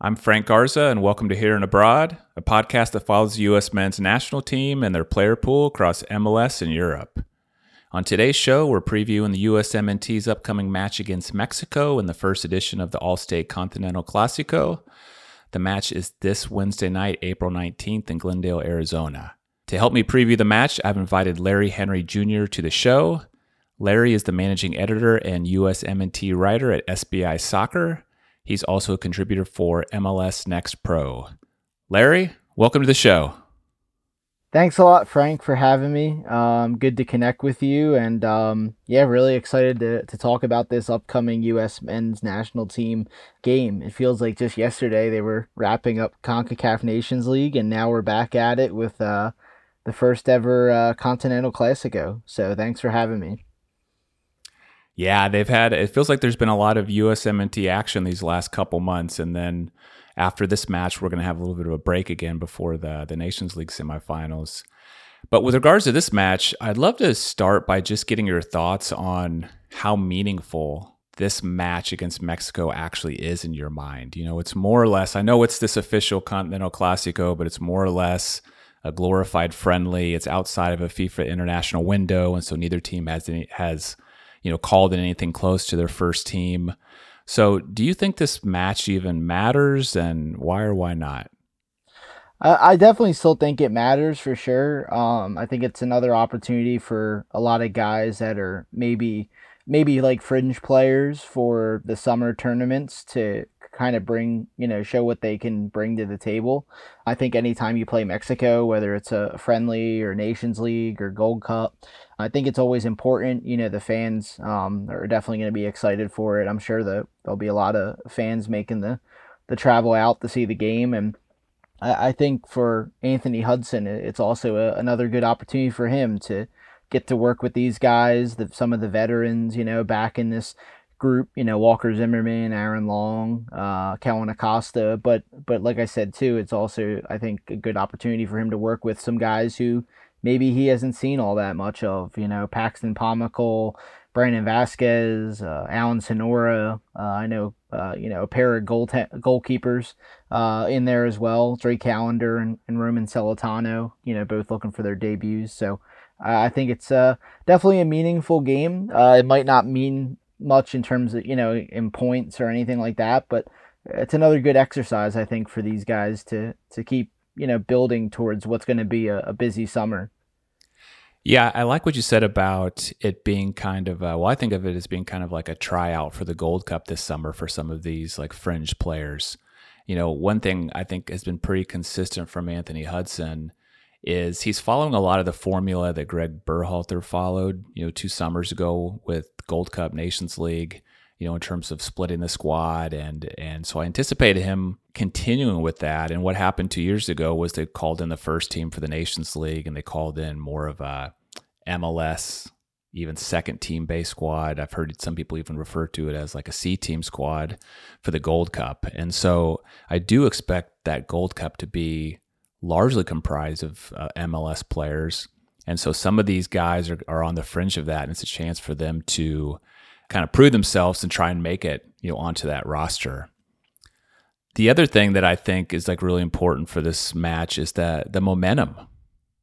I'm Frank Garza, and welcome to Here and Abroad, a podcast that follows the U.S. men's national team and their player pool across MLS and Europe. On today's show, we're previewing the USMNT's upcoming match against Mexico in the first edition of the Allstate Continental Clásico. The match is this Wednesday night, April 19th, in Glendale, Arizona. To help me preview the match, I've invited Larry Henry Jr. to the show. Larry is the managing editor and USMNT writer at SBI Soccer He's also a contributor for MLS Next Pro. Larry, welcome to the show. Thanks a lot, Frank, for having me. Um, good to connect with you. And um, yeah, really excited to, to talk about this upcoming U.S. men's national team game. It feels like just yesterday they were wrapping up CONCACAF Nations League, and now we're back at it with uh, the first ever uh, Continental Clásico. So thanks for having me. Yeah, they've had. It feels like there's been a lot of USMNT action these last couple months, and then after this match, we're going to have a little bit of a break again before the the Nations League semifinals. But with regards to this match, I'd love to start by just getting your thoughts on how meaningful this match against Mexico actually is in your mind. You know, it's more or less. I know it's this official Continental Clásico, but it's more or less a glorified friendly. It's outside of a FIFA international window, and so neither team has any has you know, called in anything close to their first team. So, do you think this match even matters, and why or why not? I definitely still think it matters for sure. Um, I think it's another opportunity for a lot of guys that are maybe maybe like fringe players for the summer tournaments to kind of bring, you know, show what they can bring to the table. I think anytime you play Mexico, whether it's a friendly or Nations League or Gold Cup, I think it's always important. You know, the fans um, are definitely going to be excited for it. I'm sure that there'll be a lot of fans making the, the travel out to see the game. And I, I think for Anthony Hudson, it's also a, another good opportunity for him to get to work with these guys, the, some of the veterans, you know, back in this group, you know, Walker Zimmerman, Aaron Long, uh, Kellyn Acosta. But but like I said too, it's also I think a good opportunity for him to work with some guys who maybe he hasn't seen all that much of. You know, Paxton Pomykal, Brandon Vasquez, uh, Alan Sonora. Uh, I know uh, you know a pair of goal te- goalkeepers uh, in there as well, Drake Callender and, and Roman Celentano. You know, both looking for their debuts. So. I think it's uh, definitely a meaningful game. Uh, it might not mean much in terms of you know in points or anything like that, but it's another good exercise I think for these guys to to keep you know building towards what's going to be a, a, busy summer. Yeah, I like what you said about it being kind of uh, well, I think of it as being kind of like a tryout for the Gold Cup this summer for some of these like fringe players. You know, one thing I think has been pretty consistent from Anthony Hudson is he's following a lot of the formula that Greg Berhalter followed, you know, two summers ago with Gold Cup Nations League, you know, in terms of splitting the squad and and so I anticipated him continuing with that. And what happened two years ago was they called in the first team for the Nations League and they called in more of a MLS, even second team base squad. I've heard some people even refer to it as like a C team squad for the Gold Cup. And so I do expect that Gold Cup to be largely comprised of uh, MLS players. And so some of these guys are, are on the fringe of that. And it's a chance for them to kind of prove themselves and try and make it, you know, onto that roster. The other thing that I think is like really important for this match is that the momentum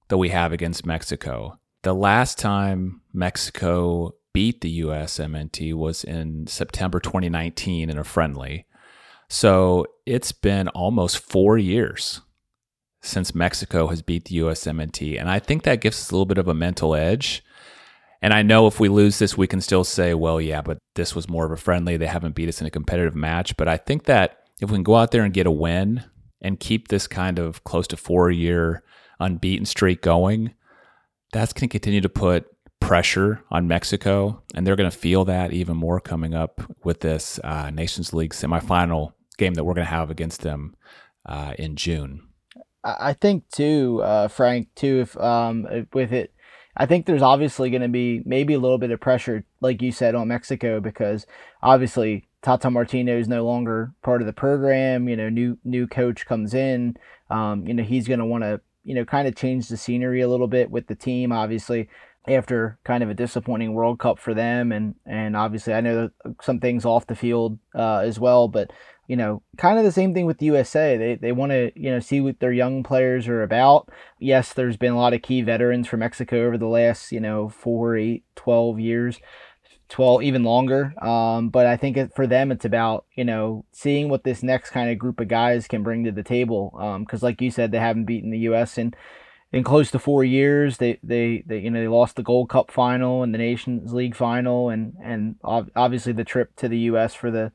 that we have against Mexico. The last time Mexico beat the USMNT was in September 2019 in a friendly. So it's been almost four years since Mexico has beat the USMNT. And I think that gives us a little bit of a mental edge. And I know if we lose this, we can still say, well, yeah, but this was more of a friendly. They haven't beat us in a competitive match. But I think that if we can go out there and get a win and keep this kind of close to four year unbeaten streak going, that's going to continue to put pressure on Mexico. And they're going to feel that even more coming up with this uh, Nations League semifinal game that we're going to have against them uh, in June. I think too, uh, Frank, too, if um, with it, I think there's obviously going to be maybe a little bit of pressure, like you said, on Mexico because obviously Tata Martino is no longer part of the program. You know, new new coach comes in. Um, you know, he's going to want to you know kind of change the scenery a little bit with the team. Obviously, after kind of a disappointing World Cup for them, and and obviously I know some things off the field uh, as well, but you know, kind of the same thing with the USA. They they want to you know see what their young players are about. Yes, there's been a lot of key veterans from Mexico over the last you know four, eight, 12 years. 12 even longer um, but i think for them it's about you know seeing what this next kind of group of guys can bring to the table because um, like you said they haven't beaten the us in in close to four years. They, they, they, you know, they lost the Gold Cup final and the Nations League final, and and obviously the trip to the U.S. for the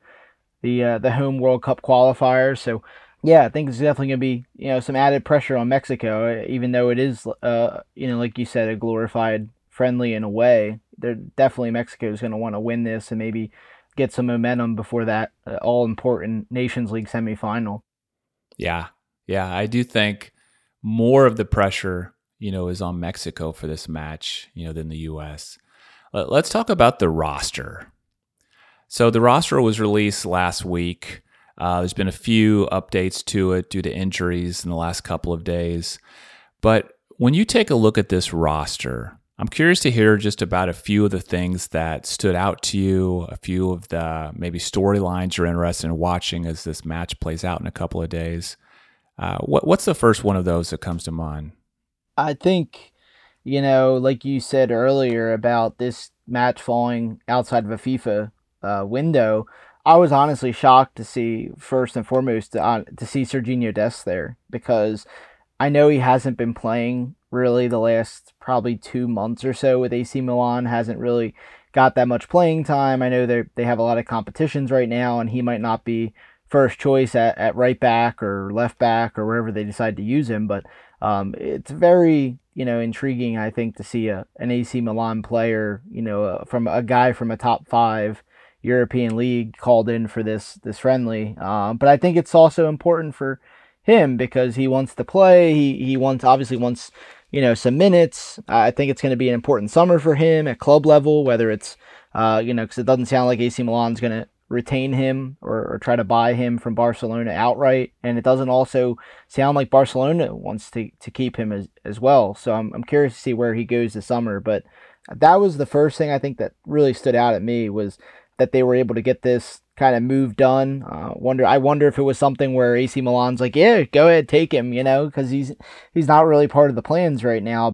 the uh, the home World Cup qualifiers. So yeah, I think it's definitely gonna be you know some added pressure on Mexico, even though it is uh you know like you said a glorified friendly in a way. They're definitely Mexico is gonna want to win this and maybe get some momentum before that uh, all important Nations League semifinal. Yeah, yeah, I do think more of the pressure, you know, is on Mexico for this match, you know, than the U.S. Let's talk about the roster. So the roster was released last week. Uh, there's been a few updates to it due to injuries in the last couple of days. But when you take a look at this roster, I'm curious to hear just about a few of the things that stood out to you, a few of the maybe storylines you're interested in watching as this match plays out in a couple of days. Uh, what, what's the first one of those that comes to mind? I think, you know, like you said earlier about this match falling outside of a FIFA uh, window, I was honestly shocked to see, first and foremost, to, uh, to see Sergiño Dest there because I know he hasn't been playing really the last probably two months or so with AC Milan, hasn't really got that much playing time. I know they they have a lot of competitions right now, and he might not be first choice at, at right back or left back or wherever they decide to use him. But um, it's very you know intriguing, I think, to see a an AC Milan player, you know, uh, from a guy from a top five European league called in for this this friendly. Um, but I think it's also important for him because he wants to play. He he wants obviously wants you know some minutes. I think it's going to be an important summer for him at club level, whether it's uh, you know because it doesn't sound like AC Milan's going to retain him or, or, try to buy him from Barcelona outright. And it doesn't also sound like Barcelona wants to, to keep him as, as well. So I'm, I'm curious to see where he goes this summer. But that was the first thing I think that really stood out at me was that they were able to get this kind of move done. Uh, wonder I wonder if it was something where AC Milan's like, yeah, go ahead, take him, you know, because he's he's not really part of the plans right now.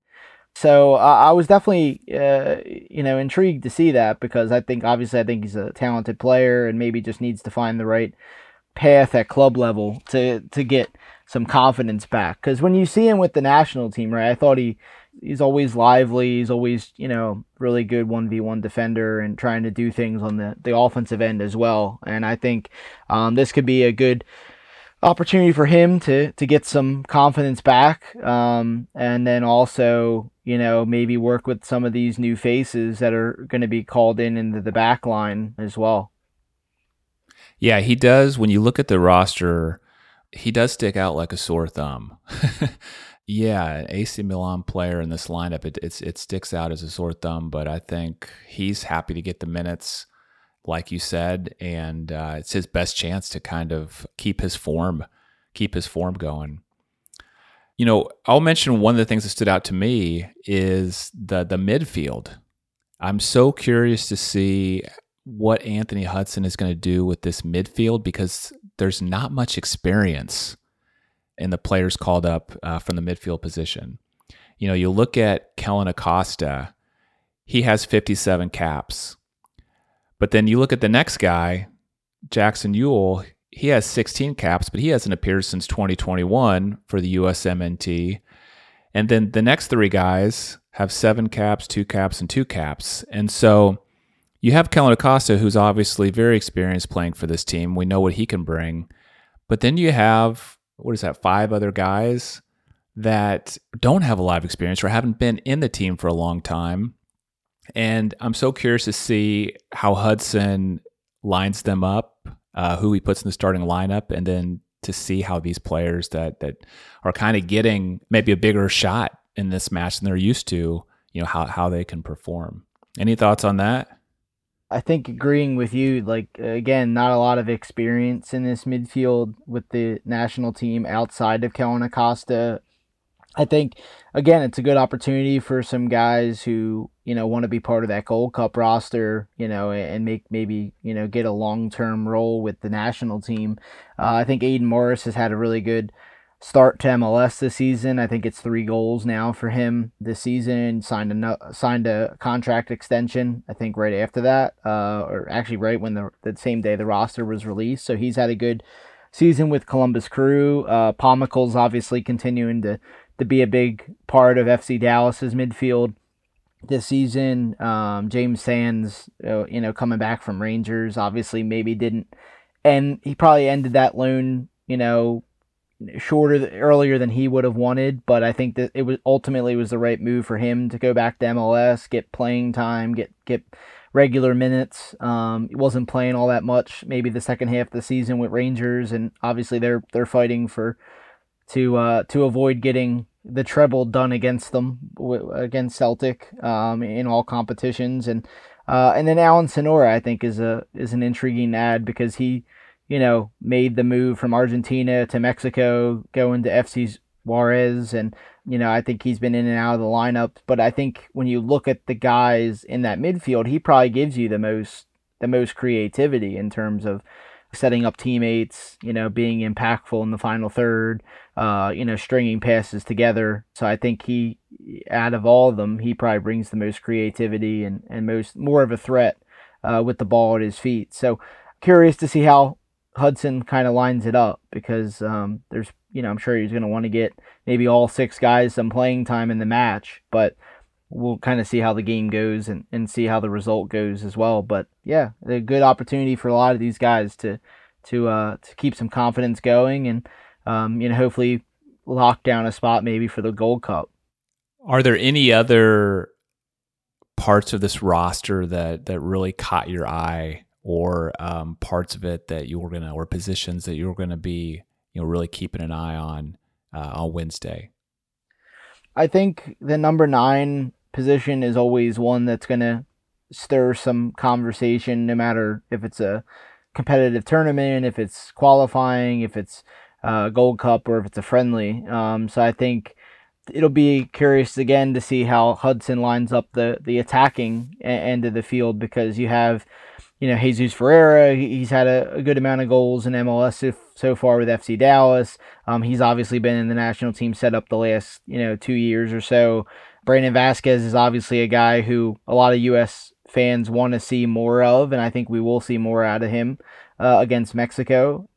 So uh, I was definitely, uh, you know, intrigued to see that because I think obviously I think he's a talented player and maybe just needs to find the right path at club level to to get some confidence back. Because when you see him with the national team, right, I thought he he's always lively. He's always you know really good one v one defender and trying to do things on the the offensive end as well. And I think um, this could be a good opportunity for him to to get some confidence back um, and then also you know maybe work with some of these new faces that are going to be called in into the back line as well yeah he does when you look at the roster he does stick out like a sore thumb yeah an ac milan player in this lineup it, it's, it sticks out as a sore thumb but i think he's happy to get the minutes like you said, and uh, it's his best chance to kind of keep his form, keep his form going. You know, I'll mention one of the things that stood out to me is the the midfield. I'm so curious to see what Anthony Hudson is going to do with this midfield because there's not much experience in the players called up uh, from the midfield position. You know, you look at Kellyn Acosta, he has 57 caps. But then you look at the next guy, Jackson Yueill, he has 16 caps, but he hasn't appeared since 2021 for the USMNT. And then the next three guys have seven caps, two caps, and two caps. And so you have Kellyn Acosta, who's obviously very experienced playing for this team. We know what he can bring. But then you have, what is that, five other guys that don't have a lot of experience or haven't been in the team for a long time. And I'm so curious to see how Hudson lines them up, uh, who he puts in the starting lineup, and then to see how these players that that are kind of getting maybe a bigger shot in this match than they're used to, you know, how how they can perform. Any thoughts on that? I think agreeing with you, like again, not a lot of experience in this midfield with the national team outside of Kellyn Acosta. I think again, it's a good opportunity for some guys who you know want to be part of that Gold Cup roster, you know, and make maybe you know get a long term role with the national team. Uh, I think Aidan Morris has had a really good start to MLS this season. I think it's three goals now for him this season. Signed a signed a contract extension. I think right after that, uh, or actually right when the same day the roster was released. So he's had a good season with Columbus Crew. Uh, obviously continuing to to be a big part of FC Dallas's midfield this season. Um, James Sands, uh, you know, coming back from Rangers, obviously maybe didn't, and he probably ended that loan, you know, shorter earlier than he would have wanted. But I think that it was ultimately was the right move for him to go back to MLS, get playing time, get get regular minutes. Um, he wasn't playing all that much. Maybe the second half of the season with Rangers, and obviously they're they're fighting for to uh, to avoid getting the treble done against them against Celtic um, in all competitions. And uh, and then Alan Sonora I think is a is an intriguing ad because he you know made the move from Argentina to Mexico going to FC Juarez. And you know I think he's been in and out of the lineup. But I think when you look at the guys in that midfield he probably gives you the most the most creativity in terms of setting up teammates, you know, being impactful in the final third, uh, you know, stringing passes together. So I think he, out of all of them, he probably brings the most creativity and, and most more of a threat uh, with the ball at his feet. So curious to see how Hudson kind of lines it up because um, there's, you know, I'm sure he's going to want to get maybe all six guys some playing time in the match, but we'll kind of see how the game goes and, and see how the result goes as well. But yeah, a good opportunity for a lot of these guys to to uh, to keep some confidence going and um, you know hopefully lock down a spot maybe for the Gold Cup. Are there any other parts of this roster that that really caught your eye, or um, parts of it that you were gonna, or positions that you were gonna be, you know, really keeping an eye on uh, on Wednesday? I think the number nine position is always one that's going to stir some conversation, no matter if it's a competitive tournament, if it's qualifying, if it's a Gold Cup, or if it's a friendly. Um, so I think it'll be curious again to see how Hudson lines up the the attacking end of the field because you have you know, Jesus Ferreira, he's had a, a, good amount of goals in MLS so, so far with FC Dallas. Um, he's obviously been in the national team setup the last, you know, two years or so. Brandon Vasquez is obviously a guy who a lot of U.S. fans want to see more of, and I think we will see more out of him uh, against Mexico.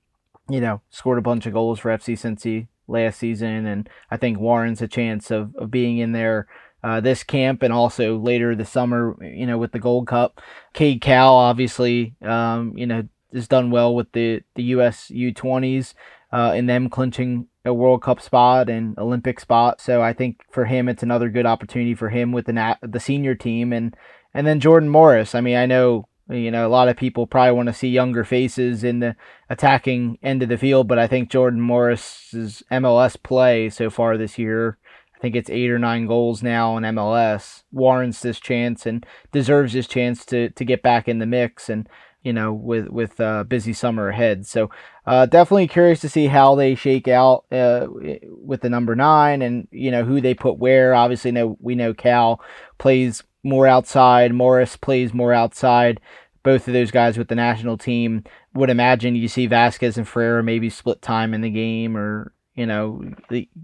You know, scored a bunch of goals for FC Cincy last season, and I think warrants a chance of, of being in there uh, this camp and also later this summer, you know, with the Gold Cup. Cade Cowell, obviously, um, you know, has done well with the, the U.S. U20s uh, and them clinching a World Cup spot and Olympic spot. So I think for him, it's another good opportunity for him with the the senior team and and then Jordan Morris. I mean, I know you know a lot of people probably want to see younger faces in the attacking end of the field, but I think Jordan Morris's MLS play so far this year I think it's eight or nine goals now in MLS, warrants this chance and deserves this chance to to get back in the mix and you know with with uh, busy summer ahead. So uh, definitely curious to see how they shake out uh, with the number nine and you know who they put where. Obviously, know we know Cowell plays more outside. Morris plays more outside. Both of those guys with the national team would imagine you see Vasquez and Ferreira maybe split time in the game or you know,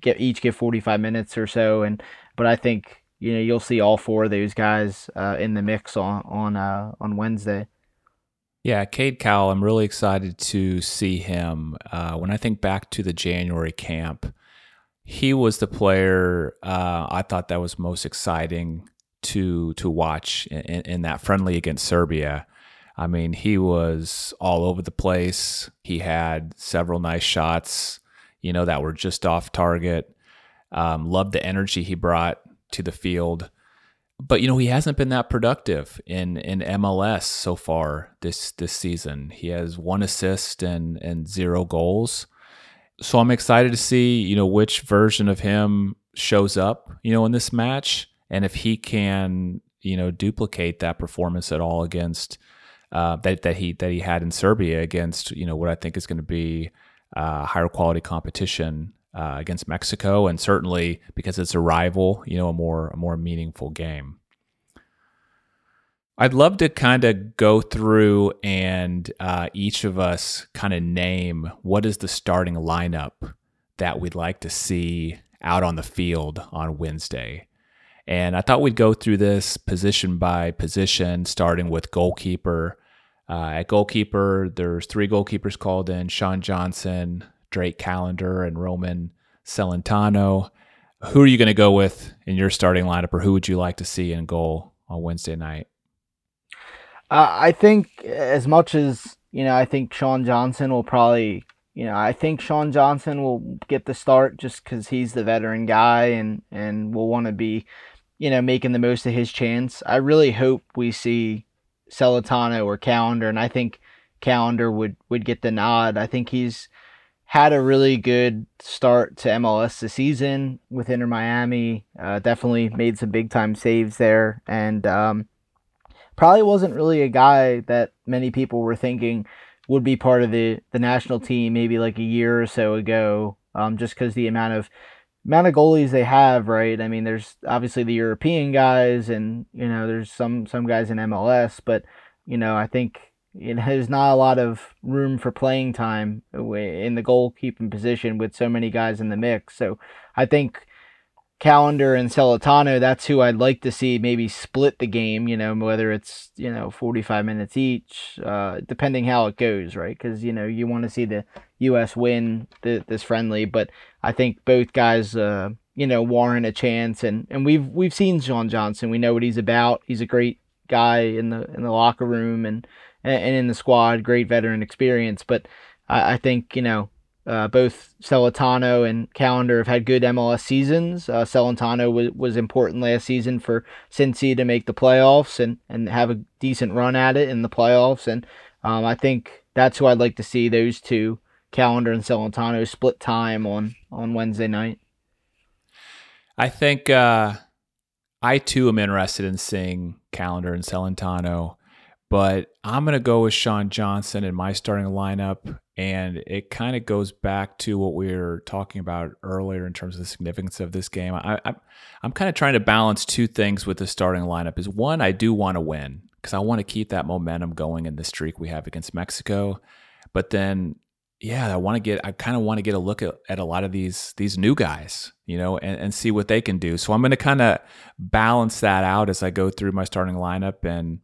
get each get 45 minutes or so. And, but I think, you know, you'll see all four of those guys uh, in the mix on, on, uh, on Wednesday. Yeah, Cade Cowell, I'm really excited to see him. Uh, when I think back to the January camp, he was the player uh, I thought that was most exciting to to watch in, in, that friendly against Serbia. I mean, he was all over the place. He had several nice shots you know, that were just off target. Um, loved the energy he brought to the field. But you know he hasn't been that productive in in MLS so far this this season. He has one assist and and zero goals. So I'm excited to see you know which version of him shows up you know in this match and if he can you know duplicate that performance at all against uh, that that he that he had in Serbia against you know what I think is going to be uh, higher quality competition uh, against Mexico, and certainly because it's a rival, you know, a more a more meaningful game. I'd love to kind of go through and uh, each of us kind of name what is the starting lineup that we'd like to see out on the field on Wednesday. And I thought we'd go through this position by position, starting with goalkeeper. Uh, at goalkeeper, there's three goalkeepers called in Sean Johnson, Drake Callender and Roman Celentano. Who are you going to go with in your starting lineup, or who would you like to see in goal on Wednesday night? Uh, I think as much as you know, I think Sean Johnson will probably, you know, I think Sean Johnson will get the start just because he's the veteran guy and and will want to be, you know, making the most of his chance. I really hope we see Celentano or Callender, and I think Callender would would get the nod. I think he's had a really good start to MLS this season with Inter Miami. Uh, definitely made some big time saves there, and um, probably wasn't really a guy that many people were thinking would be part of the the national team maybe like a year or so ago. Um, just because the amount of amount of goalies they have, right? I mean, there's obviously the European guys, and you know, there's some some guys in MLS, but you know, I think you know, there's not a lot of room for playing time in the goalkeeping position with so many guys in the mix. So I think Callender and Celentano, that's who I'd like to see maybe split the game, you know, whether it's, you know, 45 minutes each, uh, depending how it goes, right? Because, you know, you want to see the U.S. win the, this friendly, but I think both guys, uh, you know, warrant a chance. And, and we've we've seen Sean Johnson. We know what he's about. He's a great guy in the in the locker room and and in the squad, great veteran experience. But I, I think, you know, uh, both Celentano and Callender have had good MLS seasons. Uh, Celentano was, was important last season for Cincy to make the playoffs and, and have a decent run at it in the playoffs. And um, I think that's who I'd like to see those two, Callender and Celentano, split time on, on Wednesday night. I think uh, I too am interested in seeing Callender and Celentano but I'm going to go with Sean Johnson in my starting lineup. And it kind of goes back to what we were talking about earlier in terms of the significance of this game. I, I, I'm kind of trying to balance two things with the starting lineup. Is one, I do want to win because I want to keep that momentum going in the streak we have against Mexico. But then, yeah, I want to get, I kind of want to get a look at, at a lot of these these new guys, you know, and, and see what they can do. So I'm going to kind of balance that out as I go through my starting lineup and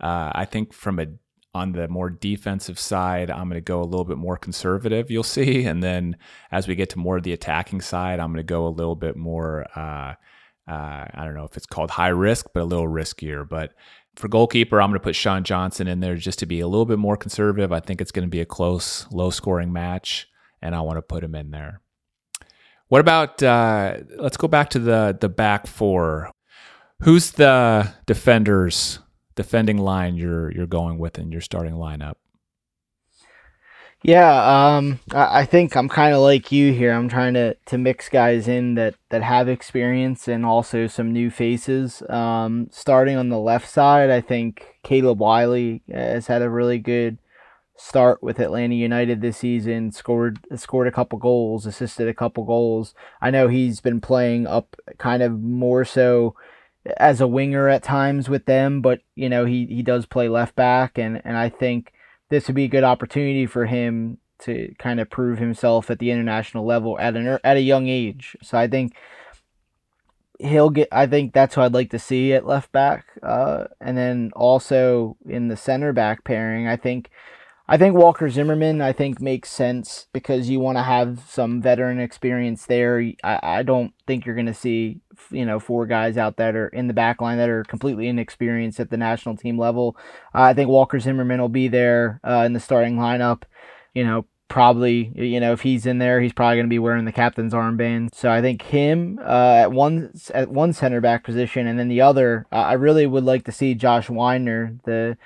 uh, I think from a on the more defensive side, I'm going to go a little bit more conservative. You'll see, and then as we get to more of the attacking side, I'm going to go a little bit more. Uh, uh, I don't know if it's called high risk, but a little riskier. But for goalkeeper, I'm going to put Sean Johnson in there just to be a little bit more conservative. I think it's going to be a close, low scoring match, and I want to put him in there. What about? Uh, let's go back to the the back four. Who's the defenders defending line you're you're going with in your starting lineup? Yeah, um, I, think I'm kind of like you here. I'm trying to, to mix guys in that, that have experience and also some new faces. Um, starting on the left side, I think Caleb Wiley has had a really good start with Atlanta United this season. scored scored a couple goals, assisted a couple goals. I know he's been playing up kind of more so as a winger at times with them, but you know he, he does play left back, and, and I think this would be a good opportunity for him to kind of prove himself at the international level at an at a young age. So I think he'll get. I think that's who I'd like to see at left back, uh, and then also in the center back pairing. I think I think Walker Zimmerman, I think makes sense because you want to have some veteran experience there. I, I don't think you're going to see, you know, four guys out that are in the back line that are completely inexperienced at the national team level. Uh, I think Walker Zimmerman will be there uh, in the starting lineup. You know, probably, you know, if he's in there, he's probably going to be wearing the captain's armband. So I think him uh, at one at one center back position, and then the other, I really would like to see Josh Wynder, the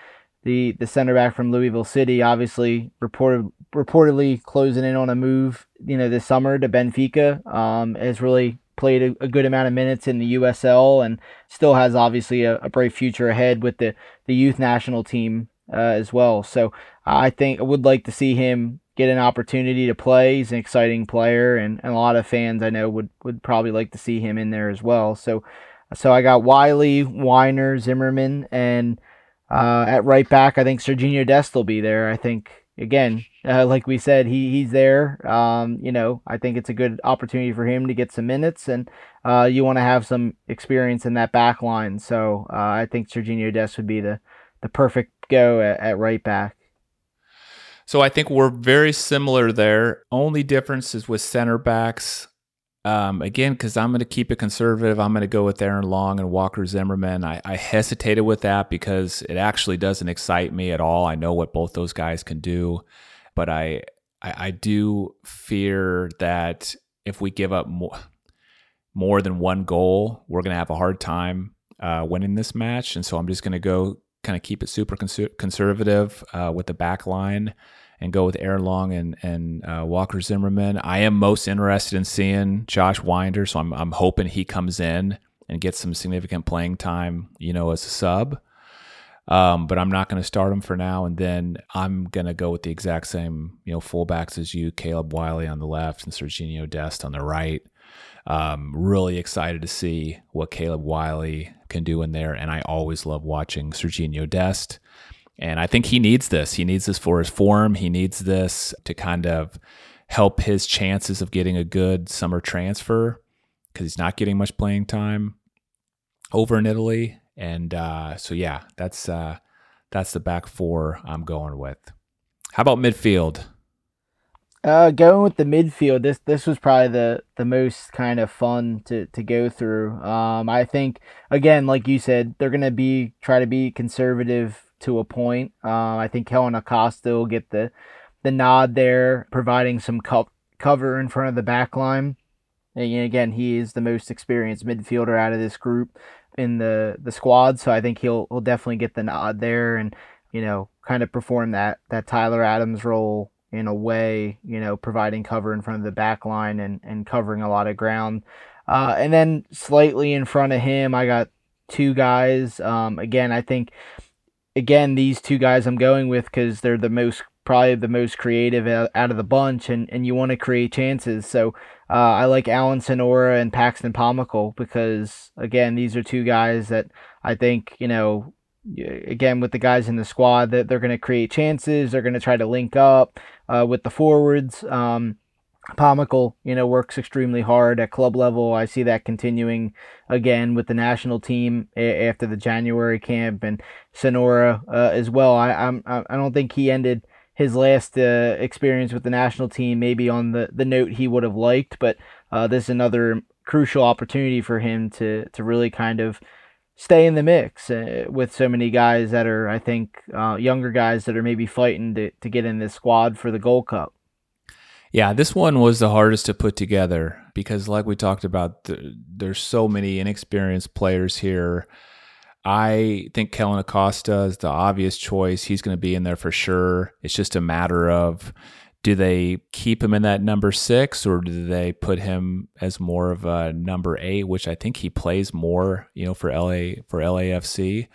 the the center back from Louisville City, obviously reported reportedly closing in on a move, you know, this summer to Benfica. Um, has really played a, a, good amount of minutes in the USL and still has obviously a, a bright future ahead with the the youth national team uh, as well. So I think I would like to see him get an opportunity to play. He's an exciting player, and, and a lot of fans I know would, would probably like to see him in there as well. So, so I got Wiley, Wynder, Zimmerman, and uh, at right back, I think Sergiño Dest will be there. I think again, uh, like we said, he he's there. Um, you know, I think it's a good opportunity for him to get some minutes, and uh, you want to have some experience in that back line. So uh, I think Sergiño Dest would be the the perfect go at, at right back. So I think we're very similar there. Only difference is with center backs. Um, again, because I'm going to keep it conservative, I'm going to go with Aaron Long and Walker Zimmerman. I, I, hesitated with that because it actually doesn't excite me at all. I know what both those guys can do, but I I, I do fear that if we give up more more than one goal, we're going to have a hard time uh, winning this match. And so I'm just going to go kind of keep it super conservative uh, with the back line and go with Aaron Long and and uh, Walker Zimmerman. I am most interested in seeing Josh Wynder, so I'm I'm hoping he comes in and gets some significant playing time, you know, as a sub. Um, but I'm not going to start him for now, and then I'm going to go with the exact same, you know, fullbacks as you, Caleb Wiley on the left and Sergiño Dest on the right. Um, really excited to see what Caleb Wiley can do in there, and I always love watching Sergiño Dest. And I think he needs this. He needs this for his form. He needs this to kind of help his chances of getting a good summer transfer because he's not getting much playing time over in Italy. And uh, so, yeah, that's uh, that's the back four I'm going with. How about midfield? Uh, going with the midfield, this this was probably the the most kind of fun to, to go through. Um, I think again, like you said, they're gonna be try to be conservative to a point. Uh, I think Kellyn Acosta will get the the nod there, providing some co- cover in front of the back line. And again, he is the most experienced midfielder out of this group in the, the squad, so I think he'll he'll definitely get the nod there, and you know, kind of perform that that Tyler Adams role in a way, you know, providing cover in front of the back line and and covering a lot of ground. Uh, and then slightly in front of him, I got two guys. Um, again, I think again, these two guys I'm going with because they're the most probably the most creative out of the bunch, and, and you want to create chances. So uh, I like Alan Sonora and Paxton Pomykal because again, these are two guys that I think you know. Again, with the guys in the squad, that they're going to create chances. They're going to try to link up uh, with the forwards. Um, Pomykal, you know, works extremely hard at club level. I see that continuing again with the national team after the January camp and Sonora uh, as well. I I'm I don't think he ended his last uh, experience with the national team maybe on the, the note he would have liked, but uh, this is another crucial opportunity for him to to really kind of stay in the mix uh, with so many guys that are I think uh, younger guys that are maybe fighting to to get in this squad for the Gold Cup. Yeah, this one was the hardest to put together because, like we talked about, there's so many inexperienced players here. I think Kellyn Acosta is the obvious choice. He's going to be in there for sure. It's just a matter of do they keep him in that number six or do they put him as more of a number eight, which I think he plays more, you know, for LA for LAFC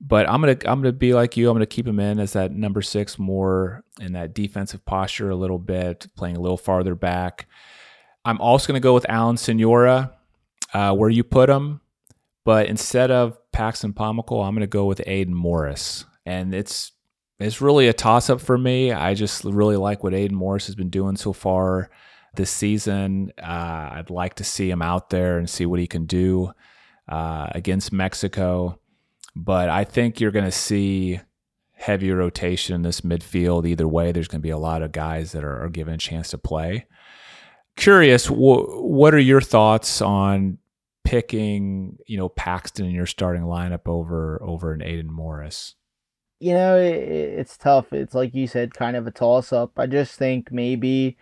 but I'm gonna I'm gonna be like you. I'm gonna keep him in as that number six, more in that defensive posture a little bit, playing a little farther back. I'm also gonna go with Alan Sonora, uh, where you put him, but instead of Paxton Pomykal, I'm gonna go with Aidan Morris, and it's it's really a toss up for me. I just really like what Aidan Morris has been doing so far this season. Uh, I'd like to see him out there and see what he can do uh, against Mexico. But I think you're going to see heavy rotation in this midfield. Either way, there's going to be a lot of guys that are, are given a chance to play. Curious, wh- what are your thoughts on picking, you know, Paxton in your starting lineup over over an Aidan Morris? You know, it, it's tough. It's like you said, kind of a toss up. I just think maybe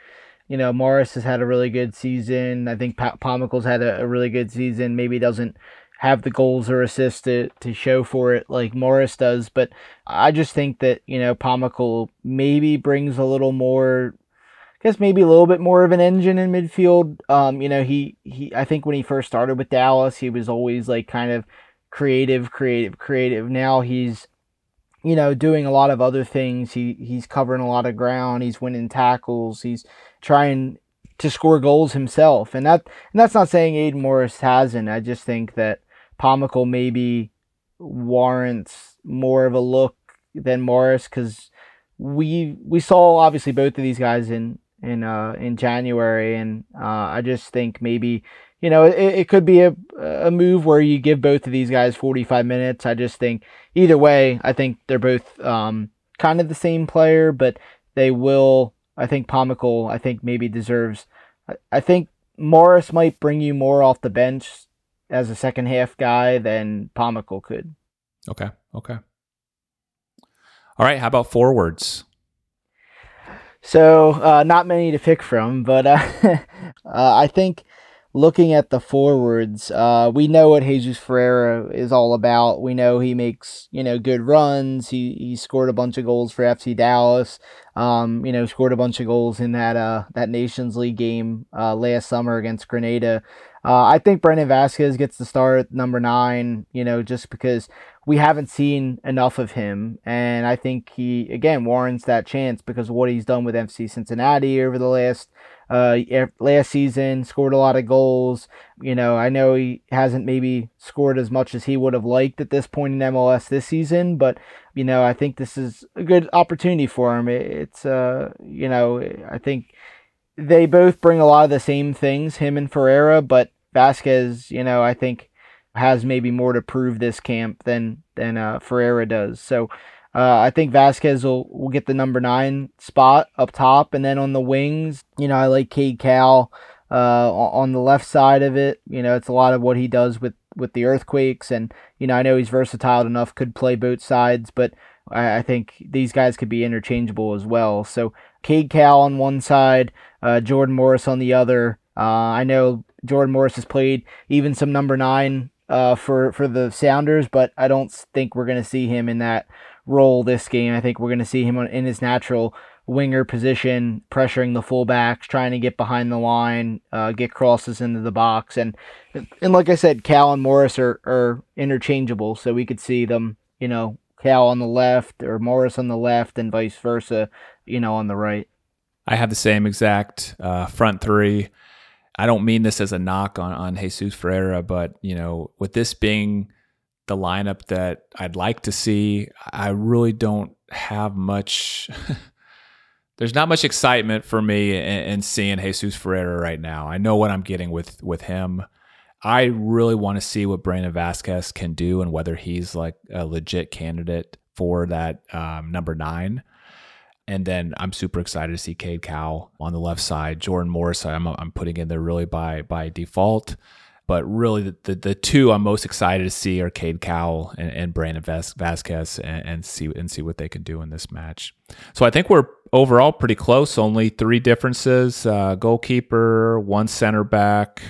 you know, Morris has had a really good season. I think pa- Pomykal's had a, a, really good season. Maybe doesn't have the goals or assists to, to show for it like Morris does. But I just think that, you know, Pomykal maybe brings a little more I guess maybe a little bit more of an engine in midfield. Um, you know, he, he I think when he first started with Dallas, he was always like kind of creative, creative, creative. Now he's you know, doing a lot of other things. He he's covering a lot of ground. He's winning tackles. He's trying to score goals himself. And that and that's not saying Aidan Morris hasn't. I just think that Pomykal maybe warrants more of a look than Morris because we we saw obviously both of these guys in in uh in January and uh I just think maybe you know, it, it could be a, a move where you give both of these guys 45 minutes. I just think either way, I think they're both um, kind of the same player, but they will. I think Pomykal, I think maybe deserves. I, I think Morris might bring you more off the bench as a second half guy than Pomykal could. Okay. Okay. All right. How about forwards? So, uh, not many to pick from, but uh, uh, I think looking at the forwards, uh, we know what Jesus Ferreira is all about. We know he makes you know good runs. He he scored a bunch of goals for FC Dallas. Um, you know, scored a bunch of goals in that uh that Nations League game uh, last summer against Grenada. Uh, I think Brandon Vasquez gets the start at number nine. You know, just because we haven't seen enough of him, and I think he again warrants that chance because of what he's done with FC Cincinnati over the last uh, last season, scored a lot of goals. You know, I know he hasn't maybe scored as much as he would have liked at this point in MLS this season, but you know, I think this is a good opportunity for him. It's uh, you know, I think they both bring a lot of the same things, him and Ferreira, but Vasquez, you know, I think has maybe more to prove this camp than than uh, Ferreira does. So uh, I think Vasquez will, will get the number nine spot up top, and then on the wings, you know, I like Cade Cowell uh, on the left side of it. You know, it's a lot of what he does with with the earthquakes, and you know, I know he's versatile enough, could play both sides, but I, I think these guys could be interchangeable as well. So Cade Cowell on one side, uh, Jordan Morris on the other. Uh, I know Jordan Morris has played even some number nine uh, for for the Sounders, but I don't think we're going to see him in that role this game. I think we're going to see him in his natural winger position, pressuring the fullbacks, trying to get behind the line, uh, get crosses into the box, and and like I said, Cowell and Morris are are interchangeable, so we could see them, you know, Cowell on the left or Morris on the left, and vice versa, you know, on the right. I have the same exact uh, front three. I don't mean this as a knock on on Jesus Ferreira, but you know, with this being the lineup that I'd like to see. I really don't have much. there's not much excitement for me in, in, seeing Jesus Ferreira right now. I know what I'm getting with with him. I really want to see what Brandon Vasquez can do and whether he's like a legit candidate for that um, number nine. And then I'm super excited to see Cade Cowell on the left side. Jordan Morris, I'm, I'm putting in there really by by default. But really, the, the, the, two I'm most excited to see are Cade Cowell and, and Brandon Vasquez and, and, see and see what they can do in this match. So I think we're overall pretty close. Only three differences: uh, goalkeeper, one center back,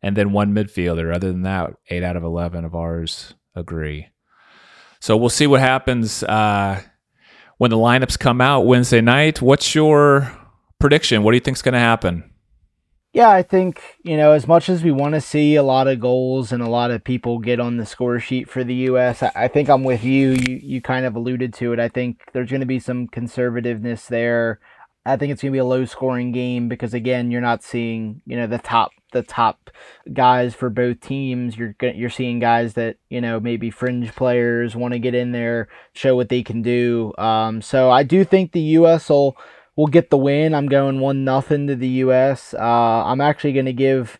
and then one midfielder. Other than that, eight out of eleven of ours agree. So we'll see what happens uh, when the lineups come out Wednesday night. What's your prediction? What do you think is going to happen? Yeah, I think, you know, as much as we want to see a lot of goals and a lot of people get on the score sheet for the U.S., I, I think I'm with you. You, you kind of alluded to it. I think there's going to be some conservativeness there. I think it's going to be a low scoring game because, again, you're not seeing, you know, the top the top guys for both teams. You're you're seeing guys that you know maybe fringe players want to get in there, show what they can do. Um, so I do think the U.S. will will get the win. I'm going one nothing to the U.S. Uh, I'm actually going to give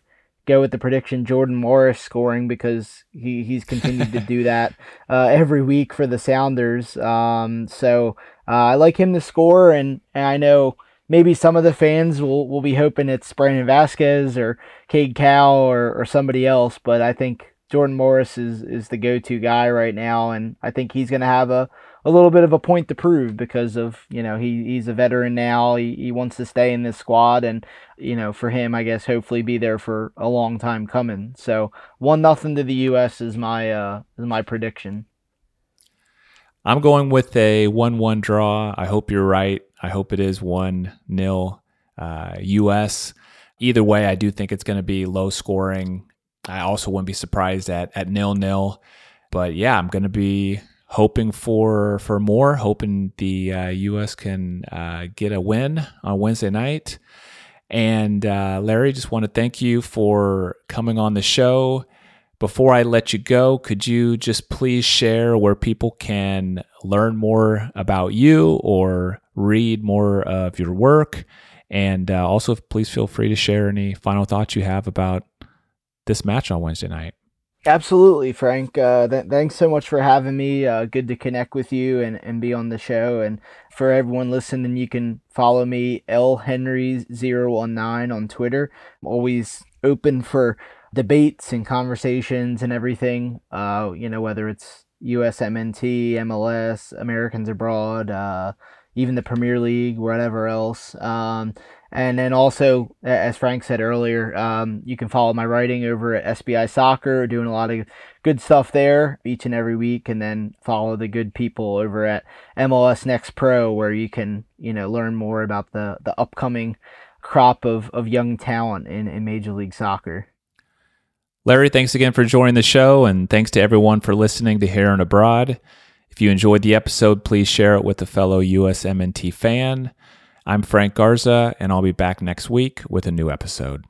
go with the prediction Jordan Morris scoring because he, he's continued to do that uh, every week for the Sounders. Um, so I like him to score, and, and I know maybe some of the fans will, will be hoping it's Brandon Vasquez or Cade Cowell or, or somebody else, but I think Jordan Morris is, is the go to guy right now, and I think he's going to have a a little bit of a point to prove because of you know he he's a veteran now. He he wants to stay in this squad, and you know for him, I guess hopefully be there for a long time coming. So one nothing to the U.S. is my uh is my prediction. I'm going with a one-one draw. I hope you're right. I hope it is one nil uh, U.S. Either way, I do think it's going to be low scoring. I also wouldn't be surprised at at nil nil. But yeah, I'm going to be hoping for for more, hoping the uh, U.S. can uh, get a win on Wednesday night. And uh, Larry, just want to thank you for coming on the show. Before I let you go, could you just please share where people can learn more about you or read more of your work? And uh, also, please feel free to share any final thoughts you have about this match on Wednesday night. Absolutely, Frank. Uh, th- thanks so much for having me. Uh, good to connect with you and, and be on the show. And for everyone listening, you can follow me, L Henry019 on Twitter. I'm always open for debates and conversations and everything. Uh, you know, whether it's USMNT, MLS, Americans Abroad, uh, even the Premier League, whatever else. Um, and then also, as Frank said earlier, um, you can follow my writing over at SBI Soccer, doing a lot of good stuff there each and every week, and then follow the good people over at MLS Next Pro, where you can you know learn more about the the upcoming crop of, of young talent in, in Major League Soccer. Larry, thanks again for joining the show, and thanks to everyone for listening to Here and Abroad. If you enjoyed the episode, please share it with a fellow USMNT fan. I'm Frank Garza, and I'll be back next week with a new episode.